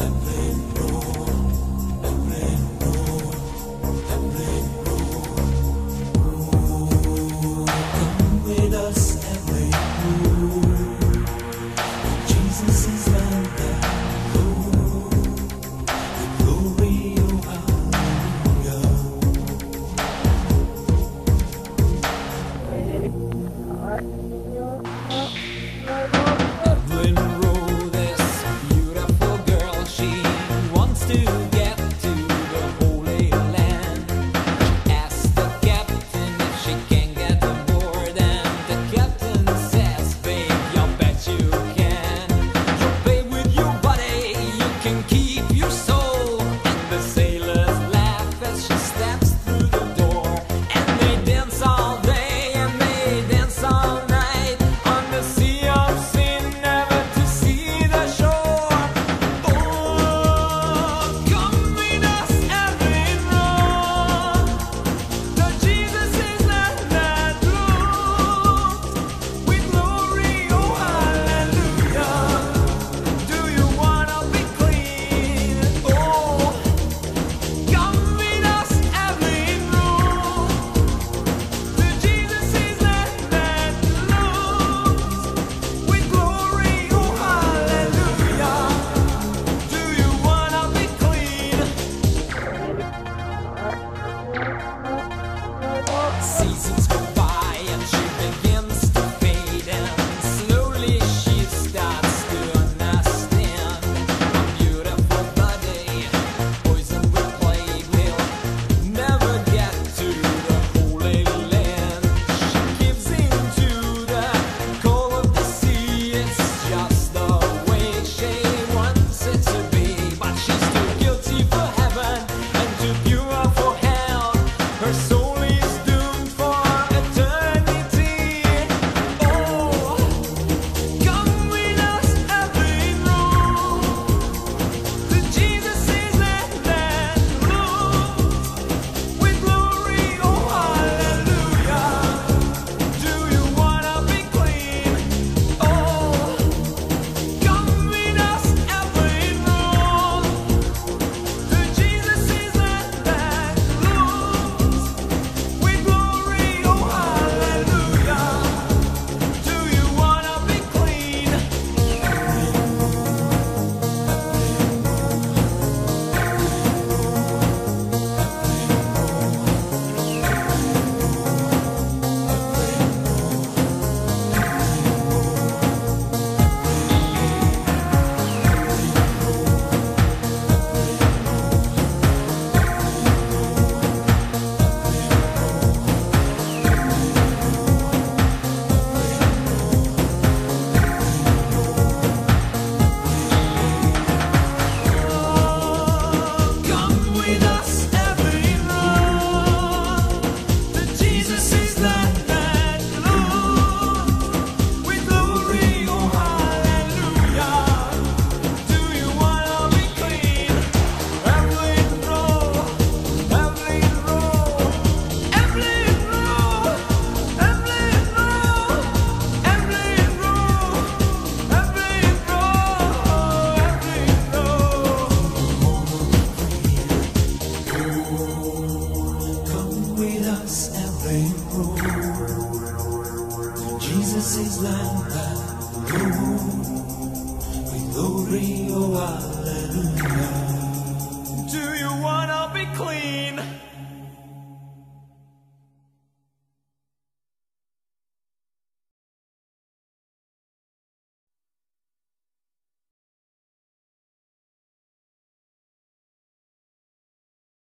Yeah. Jesus is Lamb of the glory, oh hallelujah.